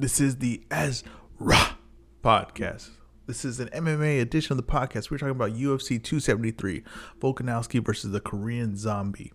This is the Ezra podcast. This is an MMA edition of the podcast. We're talking about UFC 273, Volkanovski versus the Korean Zombie.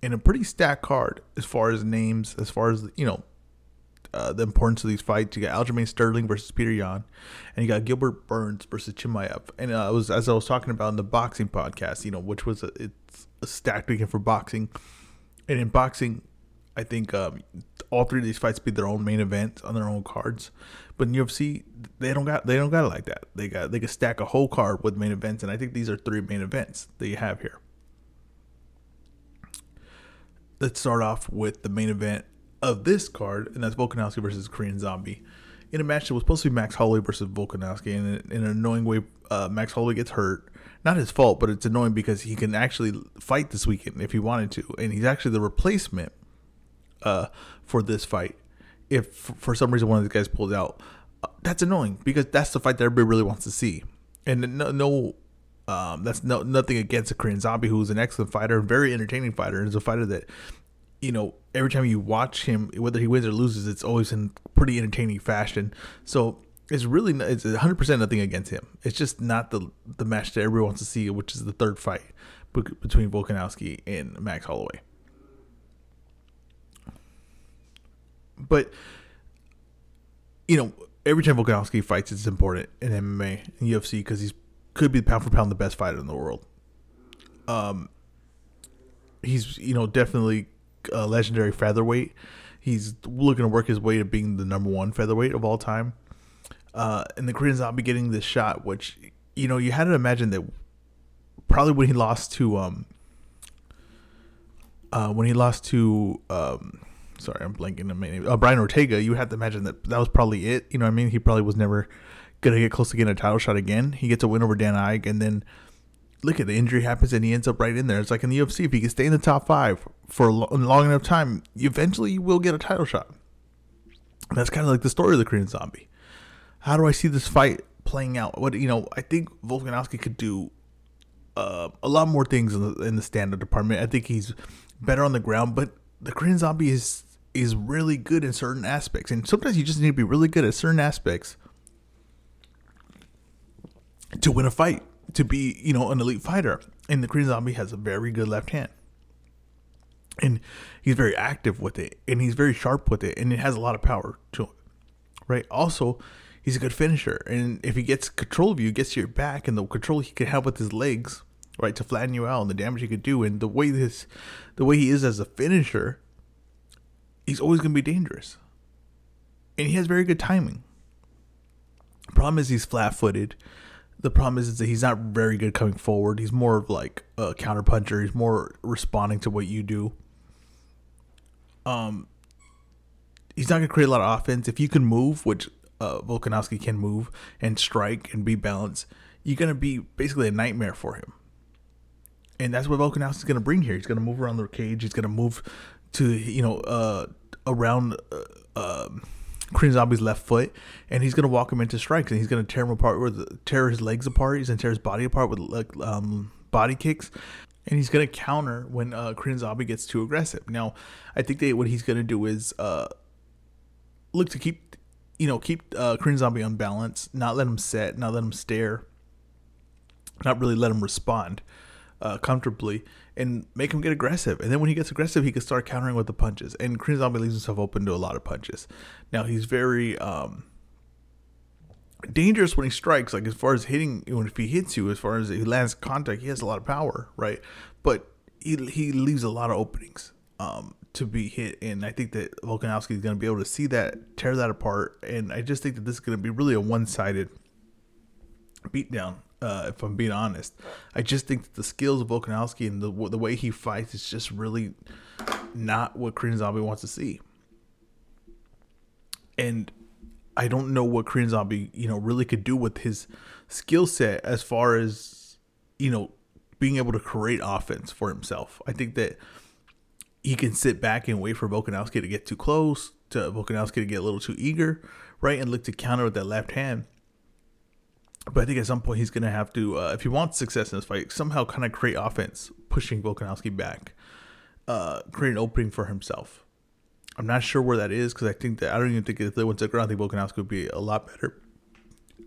In a pretty stacked card as far as names, as far as, you know, uh, the importance of these fights. You got Aljamain Sterling versus Peter Yan, and you got Gilbert Burns versus Chimaev. And uh, I was as I was talking about in the boxing podcast, you know, which was a, it's a stacked weekend for boxing. And in boxing, I think um, all three of these fights be their own main events on their own cards. But in UFC, they don't got they don't got it like that. They got they can stack a whole card with main events, and I think these are three main events that you have here. Let's start off with the main event of this card, and that's Volkanovski versus Korean Zombie. In a match that was supposed to be Max Holloway versus Volkanovski, and in an annoying way, uh, Max Holloway gets hurt. Not his fault, but it's annoying because he can actually fight this weekend if he wanted to, and he's actually the replacement uh, for this fight. If for some reason one of these guys pulls out, uh, that's annoying because that's the fight that everybody really wants to see. And no, no um, that's no nothing against a Korean Zombie, who's an excellent fighter, very entertaining fighter, and is a fighter that you know, every time you watch him, whether he wins or loses, it's always in pretty entertaining fashion. So it's really it's 100 percent nothing against him. It's just not the the match that everyone wants to see, which is the third fight between Volkanovski and Max Holloway. But you know, every time Volkanovski fights, it's important in MMA and UFC because he's could be pound for pound the best fighter in the world. Um, he's you know definitely a legendary featherweight. He's looking to work his way to being the number one featherweight of all time. Uh, and the Korean Zombie getting this shot, which you know you had to imagine that probably when he lost to um uh when he lost to um sorry I'm blanking on my uh, Brian Ortega, you have to imagine that that was probably it. You know what I mean? He probably was never gonna get close to getting a title shot again. He gets a win over Dan Ige, and then look at the injury happens and he ends up right in there. It's like in the UFC, if he can stay in the top five for a long enough time, eventually you will get a title shot. And that's kind of like the story of the Korean Zombie. How do I see this fight playing out? What you know, I think Volkanovski could do uh, a lot more things in the, in the stand-up department. I think he's better on the ground, but the Korean Zombie is is really good in certain aspects, and sometimes you just need to be really good at certain aspects to win a fight to be, you know, an elite fighter. And the Korean Zombie has a very good left hand. And he's very active with it and he's very sharp with it and it has a lot of power to it, Right? Also, he's a good finisher. And if he gets control of you, gets to your back and the control he can have with his legs, right, to flatten you out and the damage he could do and the way this the way he is as a finisher, he's always gonna be dangerous. And he has very good timing. Problem is he's flat footed the problem is, that he's not very good coming forward. He's more of like a counter puncher. He's more responding to what you do. Um, he's not gonna create a lot of offense. If you can move, which uh, Volkanovski can move and strike and be balanced, you're gonna be basically a nightmare for him. And that's what Volkanovski is gonna bring here. He's gonna move around the cage. He's gonna move to you know uh, around. Uh, um, Korean Zombie's left foot, and he's gonna walk him into strikes, and he's gonna tear him apart with tear his legs apart. He's gonna tear his body apart with like um, body kicks, and he's gonna counter when uh, Korean Zombie gets too aggressive. Now, I think that what he's gonna do is uh, look to keep, you know, keep uh, Korean Zombie unbalanced, not let him set, not let him stare, not really let him respond uh, comfortably, and make him get aggressive. And then when he gets aggressive, he can start countering with the punches. And Korean Zombie leaves himself open to a lot of punches. Now he's very um, dangerous when he strikes. Like as far as hitting, when if he hits you, as far as he lands contact, he has a lot of power, right? But he he leaves a lot of openings um, to be hit, and I think that Volkanovski is going to be able to see that, tear that apart, and I just think that this is going to be really a one sided beatdown uh, if I'm being honest. I just think that the skills of Volkanovski and the the way he fights is just really not what Korean Zombie wants to see. And I don't know what Korean Zombie, you know, really could do with his skill set as far as, you know, being able to create offense for himself. I think that he can sit back and wait for Volkanovski to get too close, to Volkanovski to get a little too eager, right, and look to counter with that left hand but I think at some point he's going to have to, uh, if he wants success in this fight, somehow kind of create offense, pushing Volkanovski back, uh, create an opening for himself. I'm not sure where that is because I think that I don't even think if they went to the ground, I think Volkanovski would be a lot better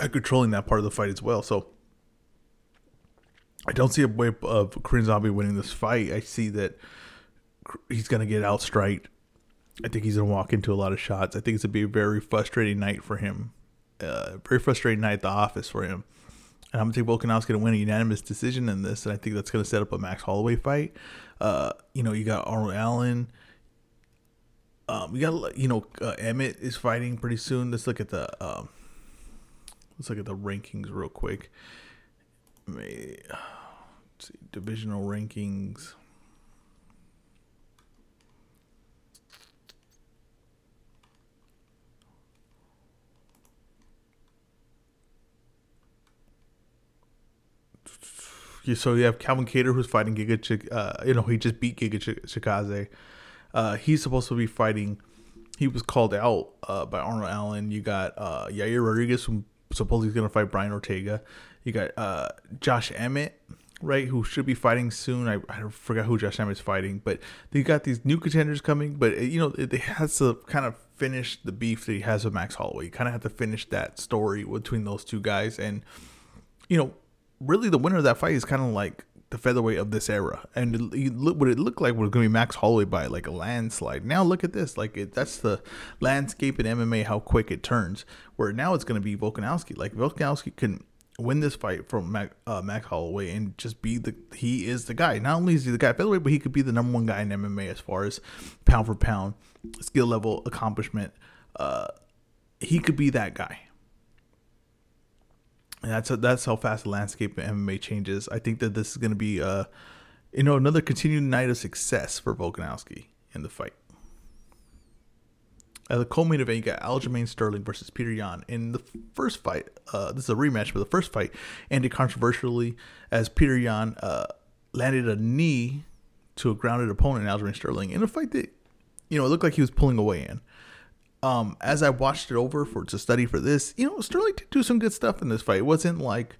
at controlling that part of the fight as well. So I don't see a way of Korean Zombie winning this fight. I see that he's going to get outstriked. I think he's going to walk into a lot of shots. I think it's going to be a very frustrating night for him. Uh, very frustrating night at the office for him. And I'm going to take Volkanovski to win a unanimous decision in this. And I think that's going to set up a Max Holloway fight. Uh, you know, you got Arnold Allen. Um, you got, you know, uh, Emmett is fighting pretty soon. Let's look at the. Um, let's look at the rankings real quick. May, let's see, divisional rankings. So you have Calvin Kattar who's fighting Giga. Ch- uh, you know, he just beat Giga Ch- Chikadze. Uh, he's supposed to be fighting. He was called out uh, by Arnold Allen. You got uh, Yair Rodriguez, who supposedly is going to fight Brian Ortega. You got uh, Josh Emmett, right, who should be fighting soon. I, I forgot who Josh Emmett's fighting, but they got these new contenders coming. But you know, it, it has to kind of finish the beef that he has with Max Holloway. You kind of have to finish that story between those two guys, and you know, really the winner of that fight is kind of like the featherweight of this era. And it, what it looked like was going to be Max Holloway by like a landslide. Now look at this, like it, that's the landscape in MMA, how quick it turns. Where now it's going to be Volkanovski. Like Volkanovski can win this fight from Mac, uh, Max Holloway and just be the he is the guy. Not only is he the guy featherweight, but he could be the number one guy in MMA as far as pound for pound, skill level, accomplishment. Uh, he could be that guy. That's a, that's how fast the landscape of MMA changes. I think that this is going to be, uh, you know, another continued night of success for Volkanovski in the fight. At the co-main event, you got Aljamain Sterling versus Peter Yan. In the first fight, uh, this is a rematch, but the first fight ended controversially as Peter Yan uh, landed a knee to a grounded opponent, Aljamain Sterling, in a fight that, you know, it looked like he was pulling away in um, as I watched it over for to study for this, you know, Sterling did do some good stuff in this fight. It wasn't like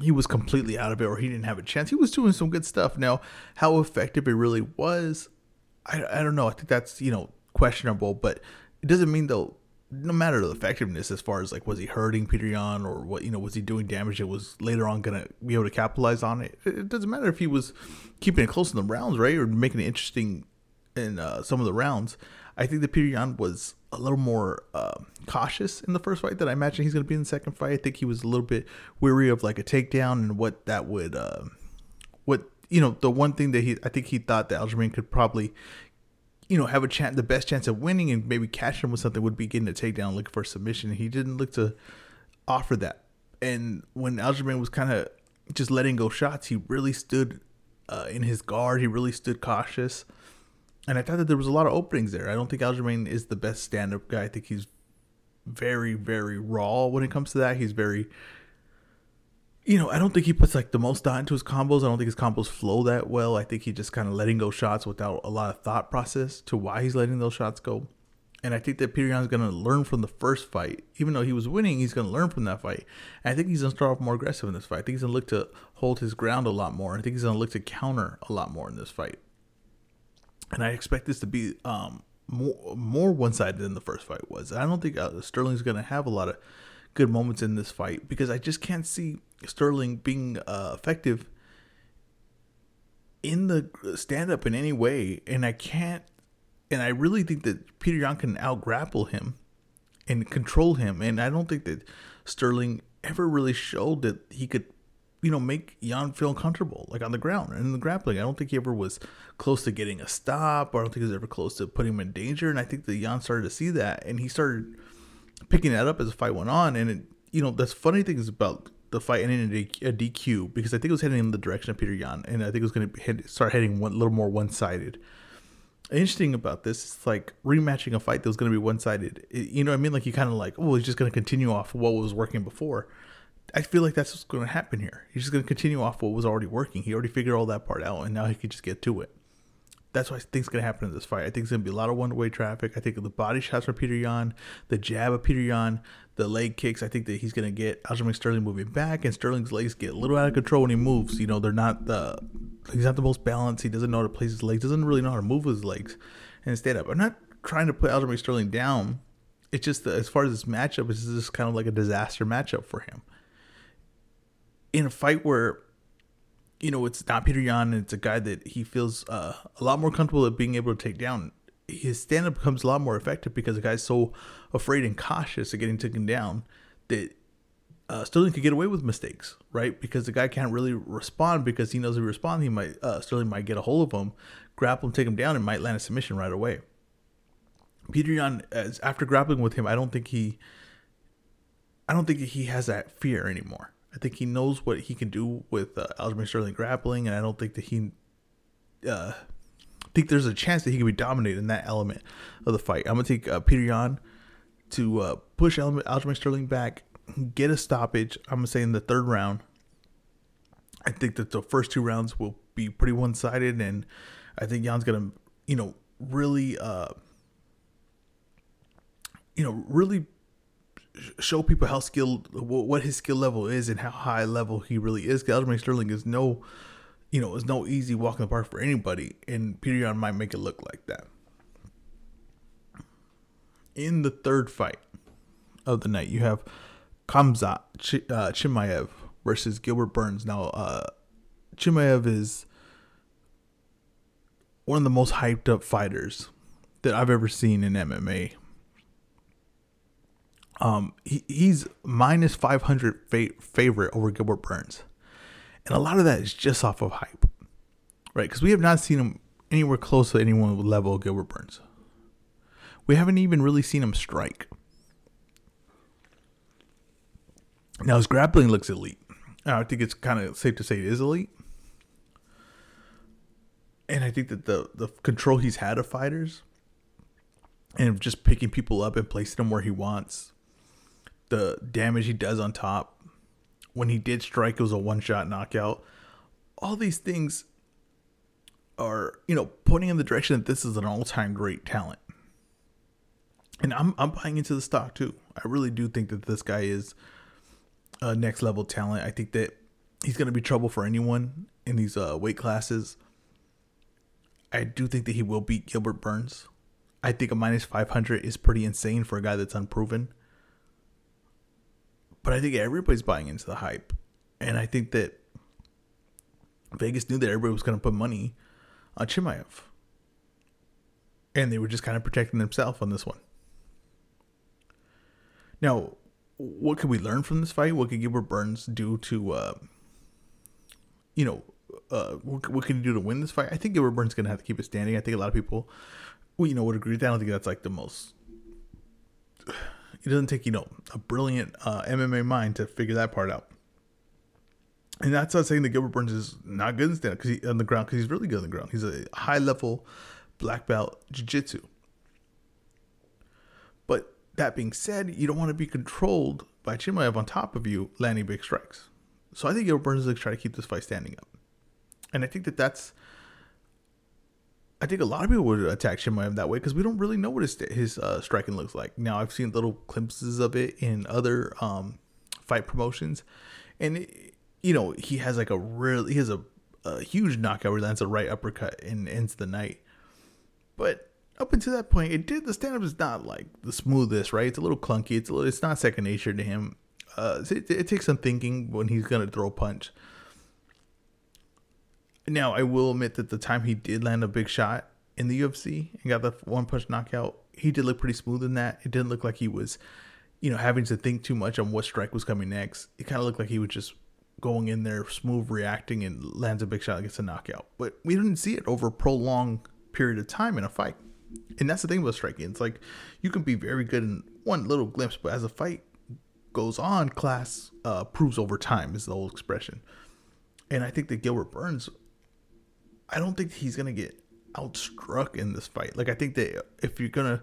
he was completely out of it or he didn't have a chance. He was doing some good stuff. Now, how effective it really was, I, I don't know. I think that's you know questionable, but it doesn't mean though. No matter the effectiveness, as far as like was he hurting Peter Yan or what you know was he doing damage that was later on gonna be able to capitalize on it. It doesn't matter if he was keeping it close in the rounds, right, or making it interesting in uh, some of the rounds. I think that Yan was a little more uh, cautious in the first fight than I imagine he's going to be in the second fight. I think he was a little bit weary of like a takedown and what that would, uh, what you know, the one thing that he, I think he thought that Aljamain could probably, you know, have a chance, the best chance of winning and maybe catch him with something would be getting a takedown, looking for submission. He didn't look to offer that. And when Aljamain was kind of just letting go shots, he really stood uh, in his guard. He really stood cautious and I thought that there was a lot of openings there. I don't think Aljamain is the best stand up guy. I think he's very, very raw when it comes to that. He's very, you know, I don't think he puts like the most thought into his combos. I don't think his combos flow that well. I think he just kind of letting go shots without a lot of thought process to why he's letting those shots go. And I think that Yan's going to learn from the first fight. Even though he was winning, he's going to learn from that fight. And I think he's going to start off more aggressive in this fight. I think he's going to look to hold his ground a lot more. I think he's going to look to counter a lot more in this fight and I expect this to be um, more more one sided than the first fight was. I don't think uh, Sterling's going to have a lot of good moments in this fight because I just can't see Sterling being uh, effective in the stand up in any way, and I can't. And I really think that Peter Yan can out grapple him and control him, and I don't think that Sterling ever really showed that he could you know, make Yan feel comfortable, like on the ground and in the grappling. I don't think he ever was close to getting a stop, or I don't think he was ever close to putting him in danger. And I think the Yan started to see that, and he started picking that up as the fight went on. And it, you know, that's funny things about the fight ending in a DQ because I think it was heading in the direction of Peter Yan, and I think it was going to start heading one, a little more one sided. Interesting about this is like rematching a fight that was going to be one sided. You know what I mean? Like you kind of like, oh, he's just going to continue off what was working before I feel like that's what's going to happen here. He's just going to continue off what was already working. He already figured all that part out, and now he can just get to it. That's what I think is going to happen in this fight. I think it's going to be a lot of one way traffic. I think the body shots from Peter Yan, the jab of Peter Yan, the leg kicks. I think that he's going to get Aljamain Sterling moving back, and Sterling's legs get a little out of control when he moves. You know, they're not the he's not the most balanced. He doesn't know how to place his legs. Doesn't really know how to move his legs and stand up. I'm not trying to put Aljamain Sterling down. It's just as far as this matchup, it's just kind of like a disaster matchup for him. In a fight where, you know, it's not Peter Yan, and it's a guy that he feels uh, a lot more comfortable at being able to take down. His stand up becomes a lot more effective because the guy's so afraid and cautious of getting taken down that uh, Sterling could get away with mistakes, right? Because the guy can't really respond because he knows if he responds, he might uh, Sterling might get a hold of him, grapple him, take him down, and might land a submission right away. Peter Yan, as after grappling with him, I don't think he, I don't think he has that fear anymore. I think he knows what he can do with uh, Aljamain Sterling grappling, and I don't think that he, uh, think there's a chance that he could be dominated in that element of the fight. I'm gonna take uh, Peter Yan to uh, push Aljamain Sterling back get a stoppage. I'm gonna say in the third round. I think that the first two rounds will be pretty one sided, and I think Yan's gonna, you know, really, uh, you know, really show people how skilled, what his skill level is, and how high level he really is. Aljamain Sterling is no, you know, is no easy walk in the park for anybody, and Peter Yan might make it look like that. In the third fight of the night, you have Khamzat Ch- uh, Chimaev versus Gilbert Burns. Now, uh, Chimaev is one of the most hyped up fighters that I've ever seen in MMA. Um, he, he's minus 500 fa- favorite over Gilbert Burns. And a lot of that is just off of hype, right? Because we have not seen him anywhere close to anyone level of Gilbert Burns. We haven't even really seen him strike. Now his grappling looks elite. I think it's kind of safe to say it is elite. And I think that the the control he's had of fighters and just picking people up and placing them where he wants, the damage he does on top. When he did strike, it was a one shot knockout. All these things are, you know, pointing in the direction that this is an all time great talent. And I'm I'm buying into the stock too. I really do think that this guy is uh, next level talent. I think that he's going to be trouble for anyone in these uh, weight classes. I do think that he will beat Gilbert Burns. I think a minus 500 is pretty insane for a guy that's unproven. But I think everybody's buying into the hype. And I think that Vegas knew that everybody was going to put money on Chimaev. And they were just kind of protecting themselves on this one. Now, what could we learn from this fight? What could Gilbert Burns do to, uh, you know, uh, what, what can he do to win this fight? I think Gilbert Burns is gonna have to keep it standing. I think a lot of people, well, you know, would agree with that. I don't think that's like the most. It doesn't take you know a brilliant uh, MMA mind to figure that part out. And that's not saying that Gilbert Burns is not good in stand because on the ground because he's really good on the ground. He's a high level black belt jiu-jitsu. But that being said, you don't want to be controlled by Chimaev on top of you landing big strikes. So I think Gilbert Burns is going to try to keep this fight standing up. And I think that that's. I think a lot of people would attack Chimaev that way because we don't really know what his his uh, striking looks like. Now I've seen little glimpses of it in other um, fight promotions, and it, you know he has like a real he has a, a huge knockout where lands a right uppercut and ends the night. But up until that point, it did the stand up is not like the smoothest, right? It's a little clunky. It's a little, it's not second nature to him. Uh, it, it takes some thinking when he's gonna throw a punch. Now, I will admit that the time he did land a big shot in the UFC and got the one punch knockout, he did look pretty smooth in that. It didn't look like he was, you know, having to think too much on what strike was coming next. It kind of looked like he was just going in there, smooth reacting, and lands a big shot and gets a knockout. But we didn't see it over a prolonged period of time in a fight. And that's the thing about striking. It's like you can be very good in one little glimpse, but as a fight goes on, class uh, proves over time is the old expression. And I think that Gilbert Burns, I don't think he's gonna get outstruck in this fight. Like I think that if you're gonna,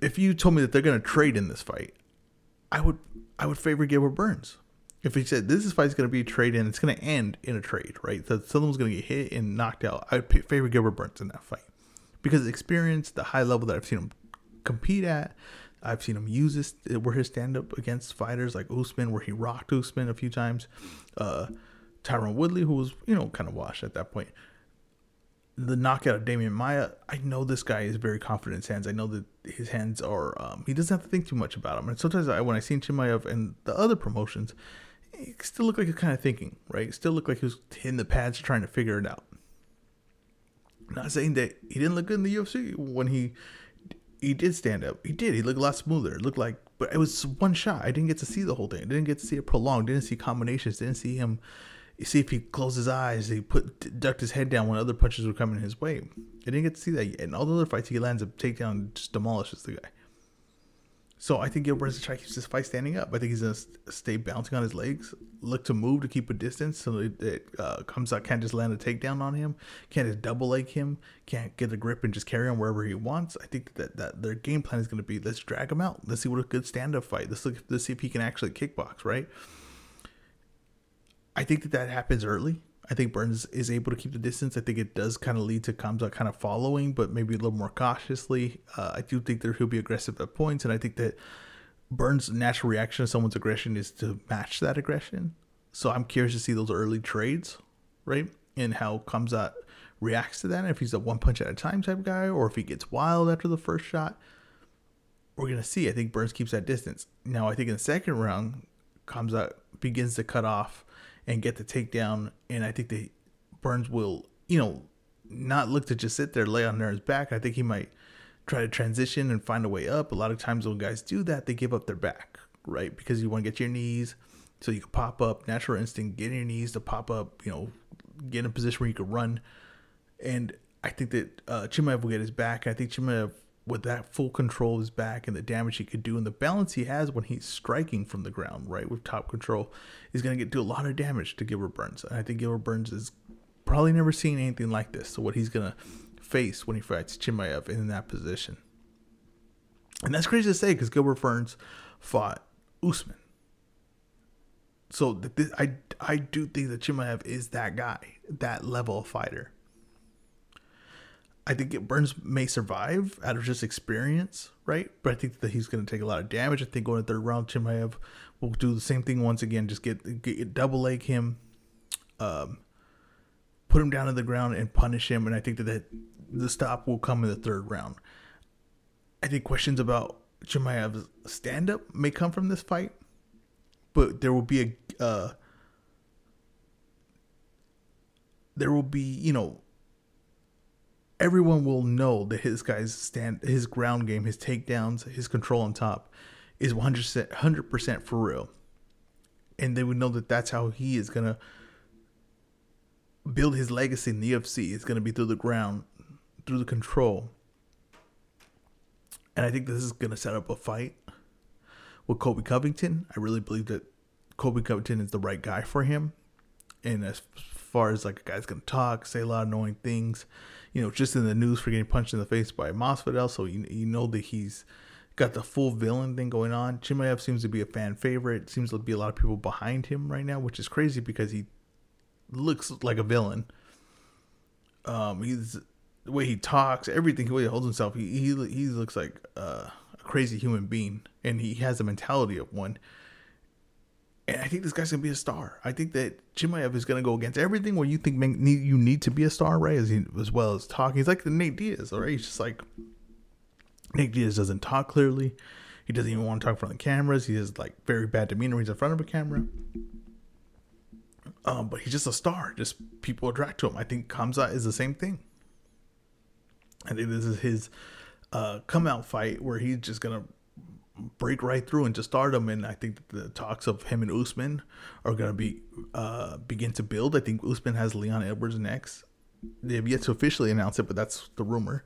if you told me that they're gonna trade in this fight, I would I would favor Gilbert Burns. If he said this fight is going to be a trade in, it's to end in a trade, right? So someone's to get hit and knocked out. I would favor Gilbert Burns in that fight because experience, the high level that I've seen him compete at, I've seen him use this where his stand up against fighters like Usman, where he rocked Usman a few times. Uh, Tyron Woodley, who was you know kind of washed at that point. the knockout of Demian Maia, I know this guy is very confident in his hands. I know that his hands are, um, he doesn't have to think too much about them. And sometimes I, when I seen Chimaev and the other promotions, he still looked like he's kind of thinking, right? Still looked like he was the pads trying to figure it out. Not saying that he didn't look good in the UFC when he he did stand up. He did. He looked a lot smoother. It looked like, but it was one shot. I didn't get to see the whole thing. I didn't get to see it prolonged. Didn't see combinations. Didn't see him. You see if he closed his eyes. He put ducked his head down when other punches were coming his way. I didn't get to see that. Yet. And all the other fights, he lands a takedown, just demolishes the guy. So I think Gilbert is trying to keep this fight standing up. I think he's gonna stay bouncing on his legs, look to move to keep a distance, so that it uh, Khamzat can't just land a takedown on him, can't just double leg him, can't get a grip and just carry him wherever he wants. I think that, that their game plan is gonna be let's drag him out, let's see what a good stand up fight, let's look, let's see if he can actually kickbox, right? I think that that happens early. I think Burns is able to keep the distance. I think it does kind of lead to Khamzat kind of following, but maybe a little more cautiously. Uh, I do think that he'll be aggressive at points, and I think that Burns' natural reaction to someone's aggression is to match that aggression. So I'm curious to see those early trades, right? And how Khamzat reacts to that. If he's a one punch at a time type guy, or if he gets wild after the first shot, we're gonna see. I think Burns keeps that distance. Now I think in the second round, Khamzat begins to cut off and get the takedown. And I think that Burns will, you know, not look to just sit there, lay on his back. I think he might try to transition and find a way up. A lot of times when guys do that, they give up their back, right? Because you want to get your knees so you can pop up. Natural instinct, get your knees to pop up, you know, get in a position where you can run. And I think that uh, Chimaev will get his back. I think Chimaev with that full control of his back and the damage he could do and the balance he has when he's striking from the ground, right, with top control, he's going to get do a lot of damage to Gilbert Burns. And I think Gilbert Burns is probably never seen anything like this. So what he's going to face when he fights Chimaev in that position. And that's crazy to say because Gilbert Burns fought Usman. So this, I I do think that Chimaev is that guy, that level of fighter. I think Burns may survive out of just experience, right? But I think that he's going to take a lot of damage. I think going to third round, Chimaev will do the same thing once again. Just get, get double leg him, um, put him down to the ground and punish him. And I think that, that the stop will come in the third round. I think questions about Chimaev's stand up may come from this fight, but there will be a uh, there will be you know everyone will know that his guy's stand, his ground game, his takedowns, his control on top is 100%, 100% for real. And they would know that that's how he is going to build his legacy in the UFC. It's going to be through the ground, through the control. And I think this is going to set up a fight with Colby Covington. I really believe that Colby Covington is the right guy for him. And as far as like a guy's going to talk, say a lot of annoying things, you know, just in the news for getting punched in the face by Masvidal. So you, you know that he's got the full villain thing going on. Chimaev seems to be a fan favorite. Seems to be a lot of people behind him right now, which is crazy because he looks like a villain. Um, he's the way he talks, everything, the way he holds himself. He he, he looks like uh, a crazy human being, and he has the mentality of one. And I think this guy's gonna be a star. I think that Chimaev is gonna go against everything where you think you need to be a star, right? As, he, as well as talking. He's like the Nate Diaz, right? He's just like Nate Diaz doesn't talk clearly. He doesn't even want to talk in front of the cameras. He has like very bad demeanor he's in front of a camera. Um, but he's just a star. Just people attract to him. I think Khamzat is the same thing. I think this is his uh, come out fight where he's just gonna break right through into stardom. And I think the talks of him and Usman are going to be uh, begin to build. I think Usman has Leon Edwards next. They have yet to officially announce it, but that's the rumor.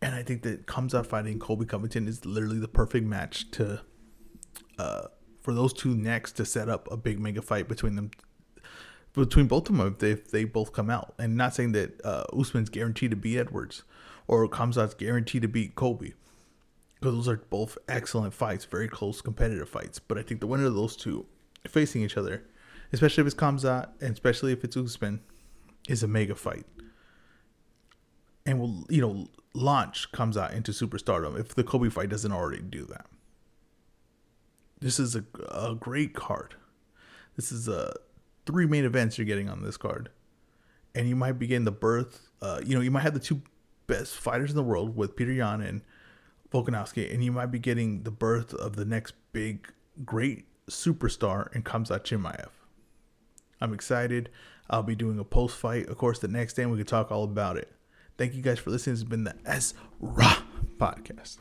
And I think that Khamzat fighting Colby Covington is literally the perfect match to uh, for those two next to set up a big mega fight between them between both of them if they, if they both come out. And not saying that uh, Usman's guaranteed to beat Edwards or Khamzat's guaranteed to beat Colby because those are both excellent fights, very close competitive fights. But I think the winner of those two facing each other, especially if it's Khamzat and especially if it's Usman, is a mega fight. And will you know launch Khamzat into superstardom if the Colby fight doesn't already do that. This is a, a great card. This is a three main events you're getting on this card, and you might begin the birth uh, you know, you might have the two best fighters in the world with Peter Yan and Volkanovski, and you might be getting the birth of the next big, great superstar in Khamzat Chimaev. I'm excited. I'll be doing a post fight, of course, the next day, and we can talk all about it. Thank you guys for listening. This has been the S Ra podcast.